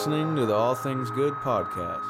listening to the All Things Good podcast.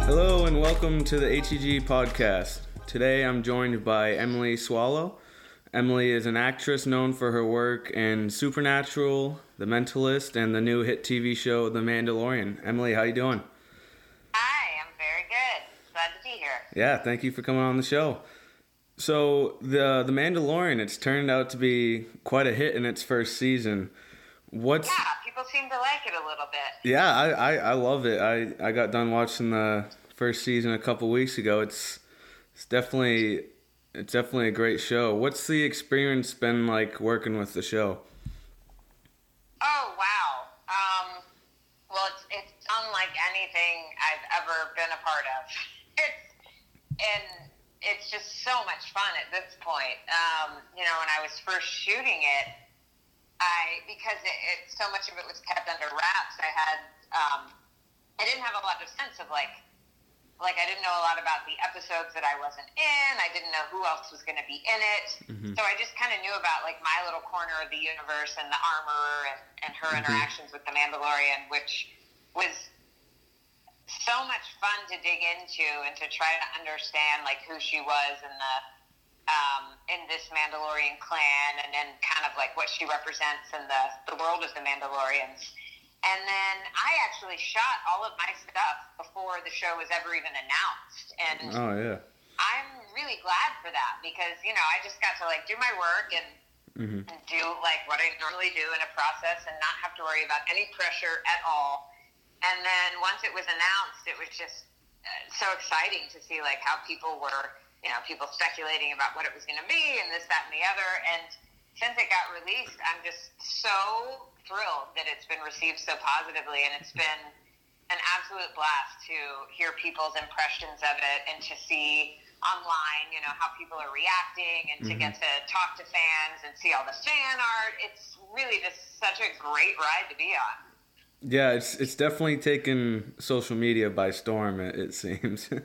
Hello and welcome to the HEG podcast. Today I'm joined by Emily Swallow. Emily is an actress known for her work in Supernatural, The Mentalist, and the new hit TV show The Mandalorian. Emily, how you doing? Hi, I'm very good. Glad to be here. Yeah, thank you for coming on the show. So the The Mandalorian, it's turned out to be quite a hit in its first season. What's Yeah, people seem to like it a little bit. yeah, I, I, I love it. I, I got done watching the first season a couple weeks ago. It's it's definitely it's definitely a great show. What's the experience been like working with the show? Oh wow. Um, well, it's it's unlike anything I've ever been a part of. It's and it's just so much fun at this point. Um, you know, when I was first shooting it, I because it, it so much of it was kept under wraps. I had um, I didn't have a lot of sense of like like I didn't know a lot about the episodes that I wasn't in. I didn't know who else was going to be in it. So I just kind of knew about like my little corner of the universe and the Armorer and, and her interactions with the Mandalorian, which was so much fun to dig into and to try to understand like who she was in the um, in this Mandalorian clan and then kind of like what she represents in the, the world of the Mandalorians. And then I actually shot all of my stuff before the show was ever even announced. And Oh yeah. I'm really glad for that because, you know, I just got to like do my work and, Mhm. and do like what I normally do in a process and not have to worry about any pressure at all. And then once it was announced, it was just uh, so exciting to see like how people were, you know, people speculating about what it was going to be and this, that, and the other. And since it got released, I'm just so thrilled that it's been received so positively, and it's been an absolute blast to hear people's impressions of it and to see online, you know, how people are reacting and to get mm-hmm. to talk to fans and see all the fan art. It's really just such a great ride to be on. Yeah, it's it's definitely taken social media by storm. It, it seems.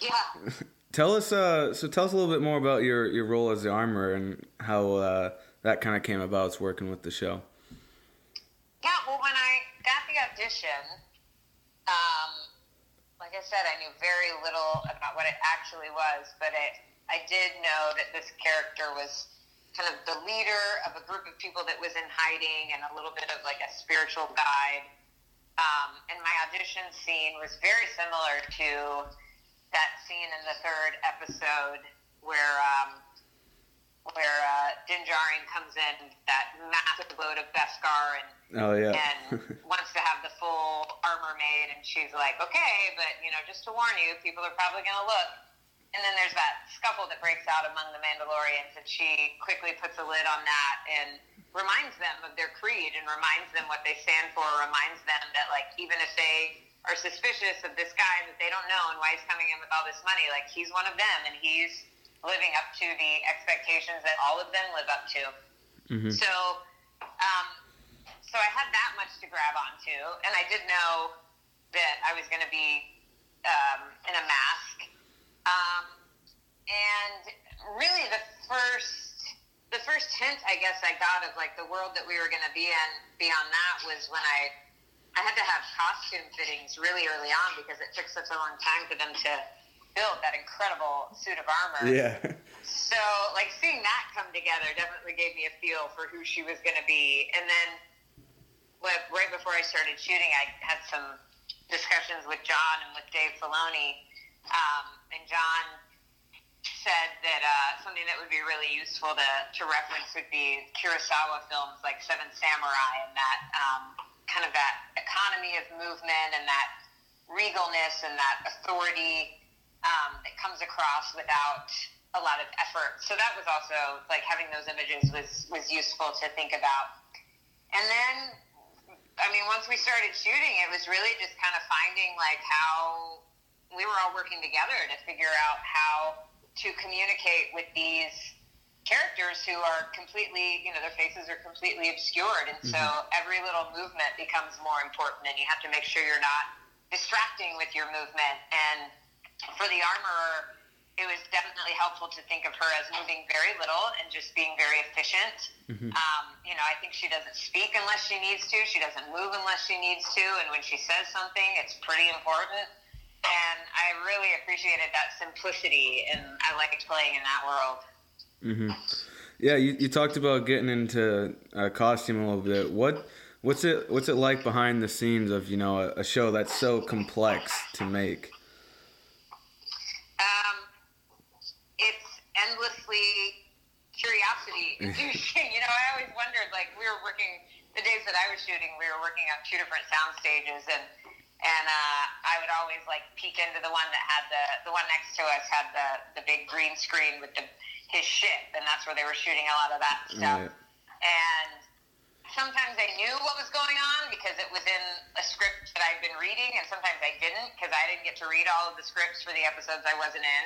Yeah. Tell us, uh, so tell us a little bit more about your your role as the Armorer and how uh, that kind of came about. Working with the show. Yeah, well, when I got the audition, um, like I said, I knew very little about what it actually was, but it, I did know that this character was kind of the leader of a group of people that was in hiding and a little bit of like a spiritual guide. Um, and my audition scene was very similar to that scene in the third episode where um, where uh, Din Djarin comes in, that massive load of Beskar, and Oh yeah. and wants to have the full armor made, and she's like, okay, but you know, just to warn you, people are probably going to look. And then there's that scuffle that breaks out among the Mandalorians, and she quickly puts a lid on that and reminds them of their creed and reminds them what they stand for, reminds them that like even if they are suspicious of this guy that they don't know and why he's coming in with all this money, like he's one of them and he's living up to the expectations that all of them live up to. Mhm. So, um, so I had that much to grab onto, and I did know that I was going to be um, in a mask. Um, and really, the first, the first hint I guess I got of like the world that we were going to be in beyond that was when I, I had to have costume fittings really early on because it took such a long time for them to build that incredible suit of armor. Yeah. So, like, seeing that come together definitely gave me a feel for who she was going to be. And then, like, right before I started shooting, I had some discussions with Jon and with Dave Filoni. Um, and Jon said that uh, something that would be really useful to, to reference would be Kurosawa films like Seven Samurai and that um, kind of that economy of movement and that regalness and that authority um, that comes across without a lot of effort. So that was also like having those images was was useful to think about. And then, I mean, once we started shooting, it was really just kind of finding like how we were all working together to figure out how to communicate with these characters who are completely, you know, their faces are completely obscured, and so every little movement becomes more important, and you have to make sure you're not distracting with your movement. And for the armorer, it was definitely helpful to think of her as moving very little and just being very efficient. Um, you know, I think she doesn't speak unless she needs to. She doesn't move unless she needs to. And when she says something, it's pretty important. And I really appreciated that simplicity, and I liked playing in that world. Hmm Yeah, you, you talked about getting into uh, costume a little bit. What what's it what's it like behind the scenes of you know a, a show that's so complex to make? Um, it's endlessly curiosity you know, I always wondered, like, we were working, the days that I was shooting, we were working on two different sound stages, and and uh, I would always like peek into the one that had the the one next to us had the the big green screen with the his ship, and that's where they were shooting a lot of that stuff. Right. And sometimes I knew what was going on because it was in a script that I'd been reading, and sometimes I didn't because I didn't get to read all of the scripts for the episodes I wasn't in.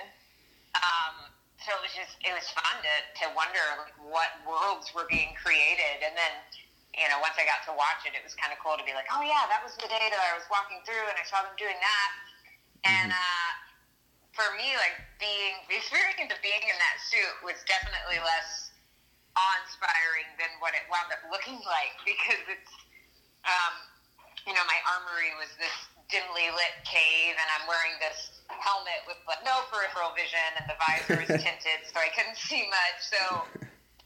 Um, so it was just it was fun to, to wonder like what worlds were being created, and then you know once I got to watch it, it was kind of cool to be like, oh yeah, that was the day that I was walking through and I saw them doing that, and. uh for me, like being the experience of being in that suit was definitely less awe-inspiring than what it wound up looking like because it's, um, you know, my armory was this dimly lit cave, and I'm wearing this helmet with like, no peripheral vision, and the visor is tinted, so I couldn't see much. So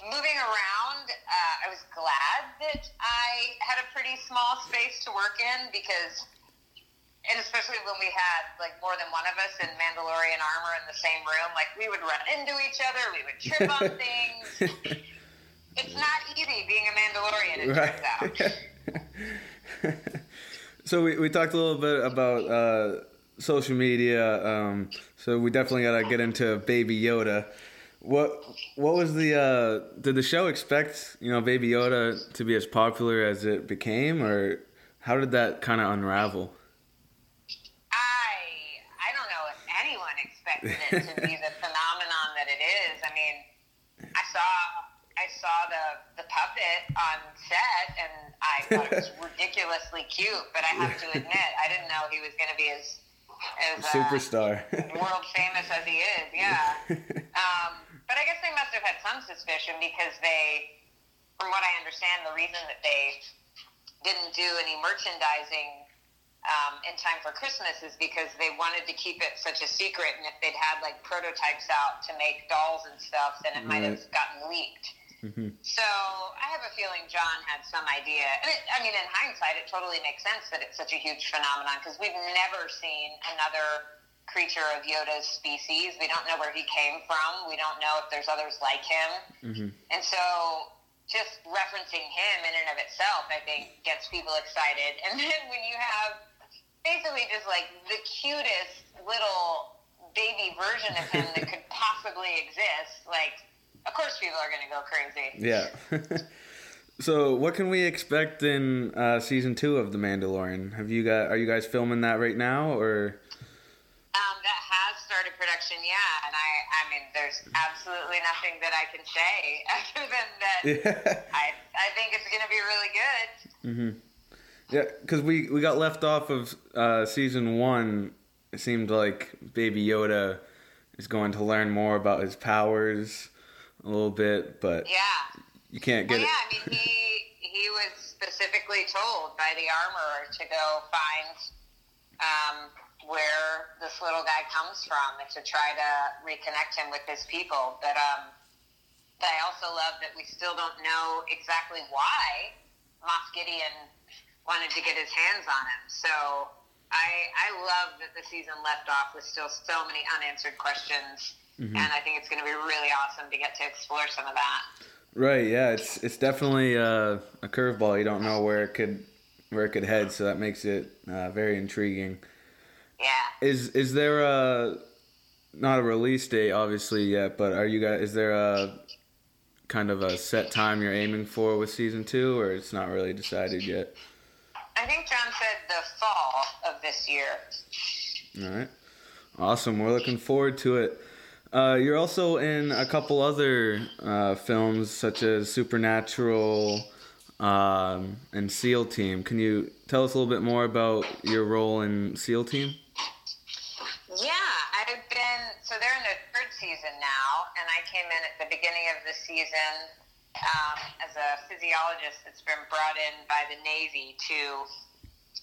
moving around, uh, I was glad that I had a pretty small space to work in because and especially when we had like more than one of us in Mandalorian armor in the same room, like we would run into each other, we would trip on things. It's not easy being a Mandalorian, it turns out. so we, we talked a little bit about uh, social media. Um, so we definitely got to get into Baby Yoda. What what was the uh, did the show expect you know Baby Yoda to be as popular as it became, or how did that kind of unravel? To be the phenomenon that it is. I mean, I saw I saw the the puppet on set, and I thought it was ridiculously cute. But I have to admit, I didn't know he was going to be as as uh, Superstar. world famous as he is. Yeah. Um, but I guess they must have had some suspicion because they, from what I understand, the reason that they didn't do any merchandising um, in time for Christmas is because they wanted to keep it such a secret. And if they'd had like prototypes out to make dolls and stuff, then it might have gotten leaked. Mhm. So I have a feeling Jon had some idea. And it, I mean, in hindsight, it totally makes sense that it's such a huge phenomenon because we've never seen another creature of Yoda's species. We don't know where he came from. We don't know if there's others like him. Mhm. And so just referencing him in and of itself, I think, gets people excited. And then when you have basically just like the cutest little baby version of him that could possibly exist, like, of course people are going to go crazy. Yeah. so what can we expect in uh, season two of The Mandalorian? Have you got are you guys filming that right now or? Um, that has started production, yeah, and I, I mean, there's absolutely nothing that I can say other than that Yeah. I, I think it's going to be really good. Mm-hmm. Yeah, because we, we got left off of uh, season one. It seemed like Baby Yoda is going to learn more about his powers a little bit, but Yeah. you can't Well, get yeah, I mean, he he was specifically told by the armorer to go find um, where this little guy comes from and to try to reconnect him with his people. But um, I also love that we still don't know exactly why Moff Gideon wanted to get his hands on him. So I I love that the season left off with still so many unanswered questions. Mm-hmm. And I think it's going to be really awesome to get to explore some of that. right. Yeah, it's it's definitely uh, a curveball. You don't know where it could where it could head, so that makes it uh, very intriguing. Yeah. Is is there a not a release date obviously yet, but are you guys is there a kind of a set time you're aiming for with season two, or it's not really decided yet? I think Jon said the fall of this year. All right, awesome. We're looking forward to it. Uh, you're also in a couple other uh, films, such as Supernatural um, and SEAL Team. Can you tell us a little bit more about your role in SEAL Team? Yeah, I've been so they're in their third season now, and I came in at the beginning of the season um, as a physiologist that's been brought in by the Navy to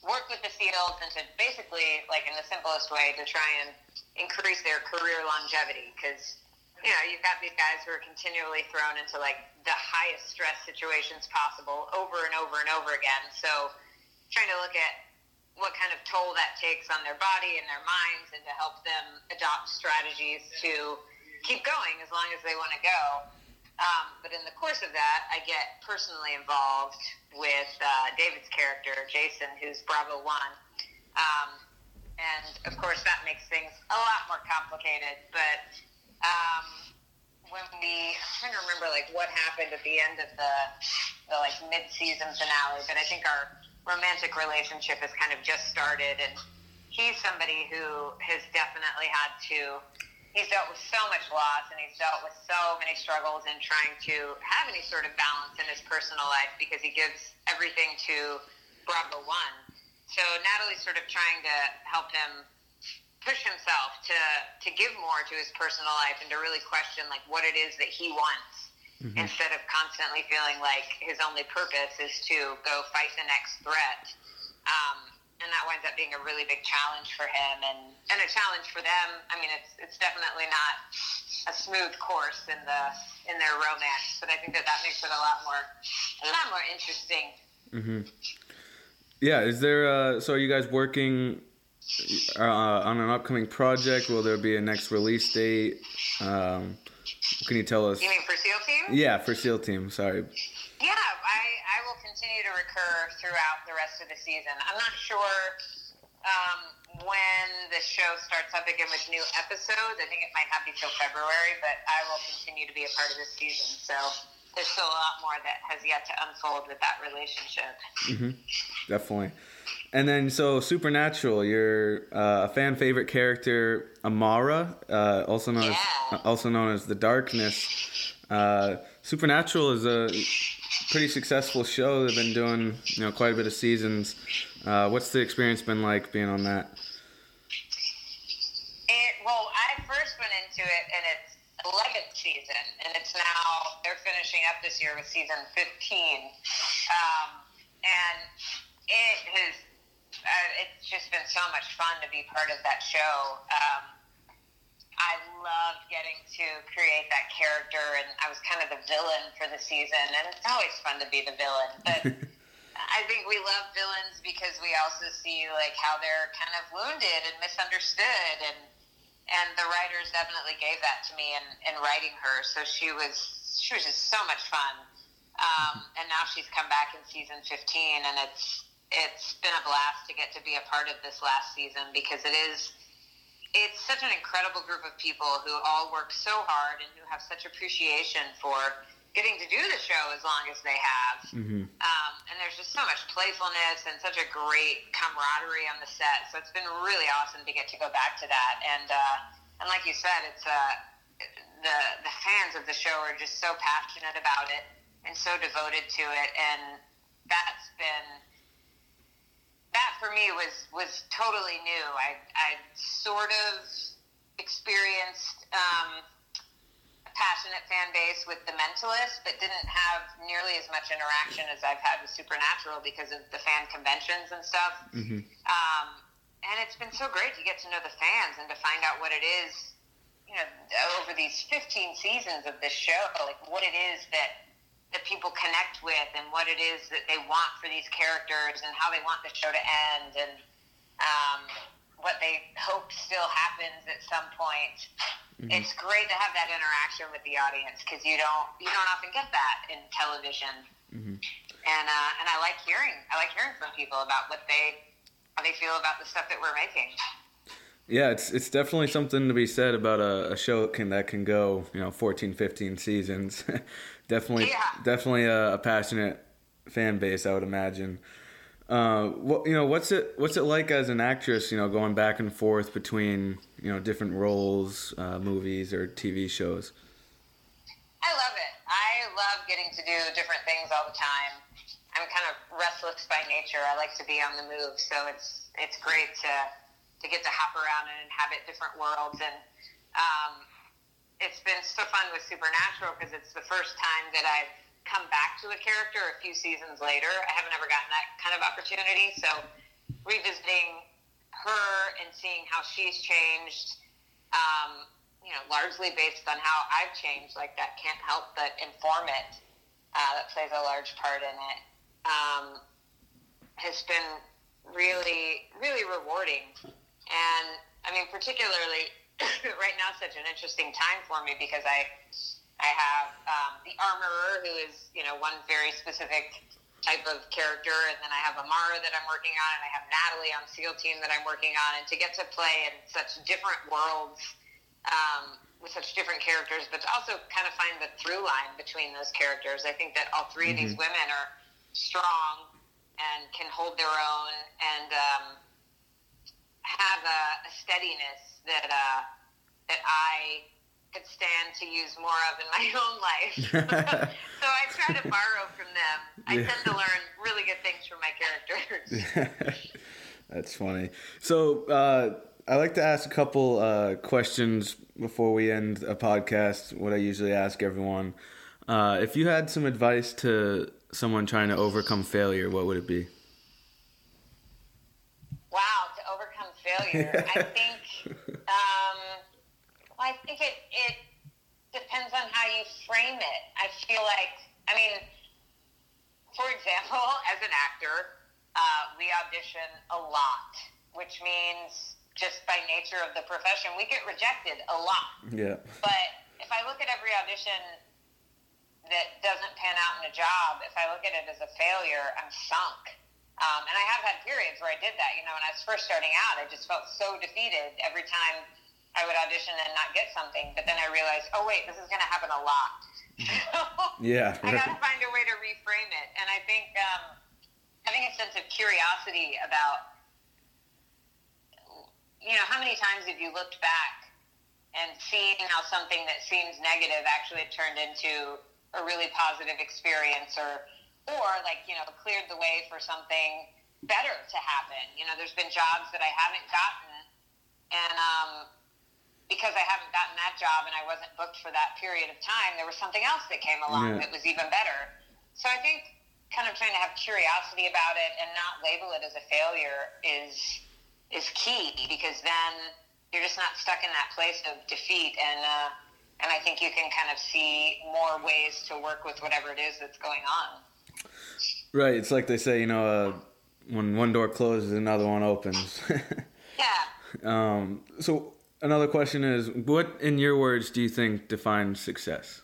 work with the SEALs and to basically, like in the simplest way, to try and increase their career longevity because you know you've got these guys who are continually thrown into like the highest stress situations possible over and over and over again. So trying to look at what kind of toll that takes on their body and their minds and to help them adopt strategies to keep going as long as they want to go. Um, but in the course of that, I get personally involved with uh, David's character, Jason, who's Bravo 1. Um, and of course, that makes things a lot more complicated. But um, when we, I'm trying to remember like what happened at the end of the, the like mid-season finale, but I think our romantic relationship has kind of just started, and he's somebody who has definitely had to. He's dealt with so much loss, and he's dealt with so many struggles in trying to have any sort of balance in his personal life because he gives everything to Bravo One. So Natalie's sort of trying to help him push himself to to give more to his personal life and to really question like what it is that he wants mm-hmm. instead of constantly feeling like his only purpose is to go fight the next threat. Um, and that winds up being a really big challenge for him and, and a challenge for them. I mean, it's it's definitely not a smooth course in the in their romance, but I think that that makes it a lot more a lot more interesting. Mm-hmm. Yeah, is there? Uh, so are you guys working uh, on an upcoming project? Will there be a next release date? Um, can you tell us? You mean for SEAL Team? Yeah, for SEAL Team. Sorry. Yeah, I, I will continue to recur throughout the rest of the season. I'm not sure um, when the show starts up again with new episodes. I think it might not be till February, but I will continue to be a part of this season. So there's still a lot more that has yet to unfold with that relationship. Mm-hmm. Definitely. And then, so Supernatural, you're uh, a fan favorite character, Amara, uh, also known yeah. as also known as the Darkness. Uh, Supernatural is a pretty successful show. They've been doing you know quite a bit of seasons. Uh, what's the experience been like being on that? It, well, I first went into it, and it's 11th season, and it's now they're finishing up this year with season 15, um, and it has uh, it's just been so much fun to be part of that show. Um, I love getting to create that character, and I was kind of the villain for the season, and it's always fun to be the villain, but. I think we love villains because we also see like how they're kind of wounded and misunderstood and and the writers definitely gave that to me in, in writing her. So she was she was just so much fun. Um, and now she's come back in season 15, and it's it's been a blast to get to be a part of this last season because it is it's such an incredible group of people who all work so hard and who have such appreciation for getting to do the show as long as they have. Mm-hmm. Um, and there's just so much playfulness and such a great camaraderie on the set. So it's been really awesome to get to go back to that. And uh, and like you said, it's uh, the the fans of the show are just so passionate about it and so devoted to it. And that's been that for me was was totally new. I I sort of experienced. Um, a passionate fan base with The Mentalist, but didn't have nearly as much interaction as I've had with Supernatural because of the fan conventions and stuff. Mm-hmm. Um, and it's been so great to get to know the fans and to find out what it is, you know, over these 15 seasons of this show, like what it is that that people connect with and what it is that they want for these characters and how they want the show to end and um, what they hope still happens at some point. Mm-hmm. It's great to have that interaction with the audience because you don't you don't often get that in television. Mm-hmm. And uh, and I like hearing I like hearing from people about what they how they feel about the stuff that we're making. Yeah, it's it's definitely something to be said about a, a show that can that can go, you know, 14, 15 seasons. definitely yeah. definitely a, a, passionate fan base, I would imagine. Uh, what you know, what's it what's it like as an actress? You know, going back and forth between you know different roles, uh, movies or TV shows. I love it. I love getting to do different things all the time. I'm kind of restless by nature. I like to be on the move, so it's it's great to to get to hop around and inhabit different worlds. And um, it's been so fun with Supernatural because it's the first time that I've come back to a character a few seasons later. I haven't ever gotten that kind of opportunity. So revisiting her and seeing how she's changed, um, you know, largely based on how I've changed, like that can't help but inform it. Uh, that plays a large part in it. Um, has been really, really rewarding. And I mean, particularly right now, such an interesting time for me because I I have um, the armorer, who is you know one very specific type of character, and then I have Amara that I'm working on, and I have Natalie on SEAL Team that I'm working on, and to get to play in such different worlds um, with such different characters, but to also kind of find the through line between those characters. I think that all 3 mm-hmm. of these mm-hmm. women are strong and can hold their own and um, have a, a steadiness that uh, that I could stand to use more of in my own life. so I try to borrow from them. I yeah. tend to learn really good things from my characters. That's funny. So uh, I like to ask a couple uh, questions before we end a podcast. What I usually ask everyone: uh, if you had some advice to someone trying to overcome failure, what would it be? Wow, to failure, I think. Um, well, I think it it depends on how you frame it. I feel like, I mean, for example, as an actor, uh, we audition a lot, which means just by nature of the profession, we get rejected a lot. Yeah. But if I look at every audition that doesn't pan out in a job, if I look at it as a failure, I'm sunk. Um, and I have had periods where I did that. You know, when I was first starting out, I just felt so defeated every time I would audition and not get something. But then I realized, oh wait, this is going to happen a lot. yeah. I got to find a way to reframe it. And I think um, having a sense of curiosity about, you know, how many times have you looked back and seen how something that seems negative actually turned into a really positive experience or or like you know cleared the way for something better to happen you know there's been jobs that i haven't gotten and um, because i haven't gotten that job and i wasn't booked for that period of time there was something else that came along yeah. that was even better so i think kind of trying to have curiosity about it and not label it as a failure is is key because then you're just not stuck in that place of defeat and uh, and I think you can kind of see more ways to work with whatever it is that's going on. Right. It's like they say, you know, uh, when one door closes, another one opens. yeah. Um, so another question is, what in your words do you think defines success?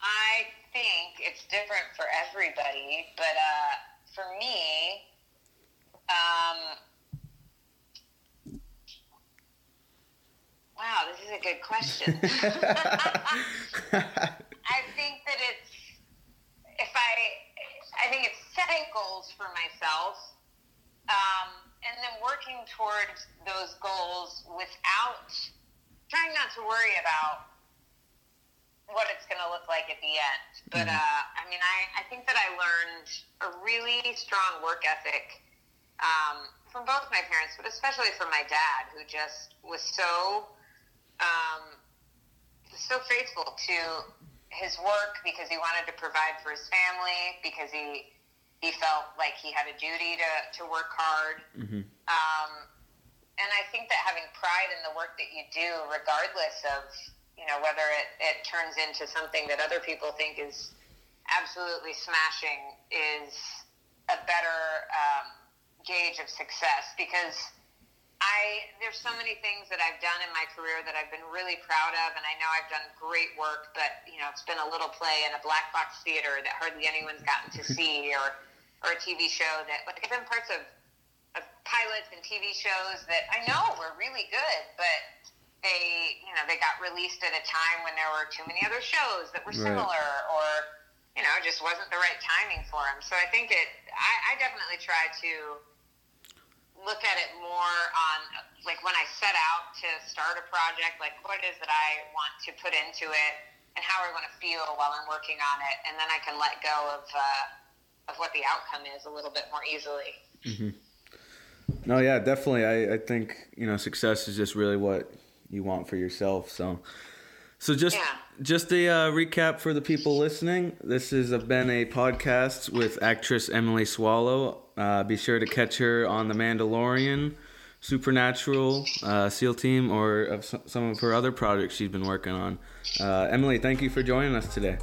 I think it's different for everybody, but uh, for me, um, Wow, this is a good question. I think that it's if I I think it's setting goals for myself, um, and then working towards those goals without trying not to worry about what it's going to look like at the end. But mm-hmm. uh, I mean, I, I think that I learned a really ethic um, from both my parents, but especially from my dad, who just was so um, so faithful to his work because he wanted to provide for his family because he he felt like he had a duty to, to work hard. Mm-hmm. Um, and I think that having pride in the work that you do, regardless of you know whether it, it turns into something that other people think is absolutely smashing, is a better um, gauge of success because I there's so many things that I've done in my career that I've been really proud of, and I know I've done great work. But you know, it's been a little play in a black box theater that hardly anyone's gotten to see, or or a TV show that like I've been parts of of pilots and TV shows that I know were really good, but they you know they got released at a time when there were too many other shows that were similar, right. or you know, just wasn't the right timing for him. So I think it, I, I definitely try to look at it more on like when I set out to start a project, like what is that I want to put into it and how I want to feel while I'm working on it, and then I can let go of uh, of what the outcome is a little bit more easily. Mm-hmm. No, yeah, definitely. I, I think you know success is just really what you want for yourself. So, so just yeah. just a uh, recap for the people listening. This has been a podcast with actress Emily Swallow. Uh, be sure to catch her on The Mandalorian, Supernatural, uh, SEAL Team, or of some of her other projects she's been working on. Uh, Emily, thank you for joining us today.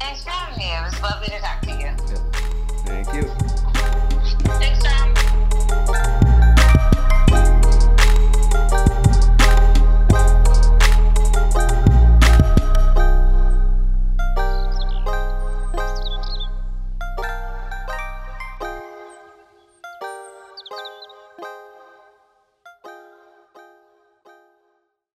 Thanks for having me. It was lovely to talk to you. Thank you.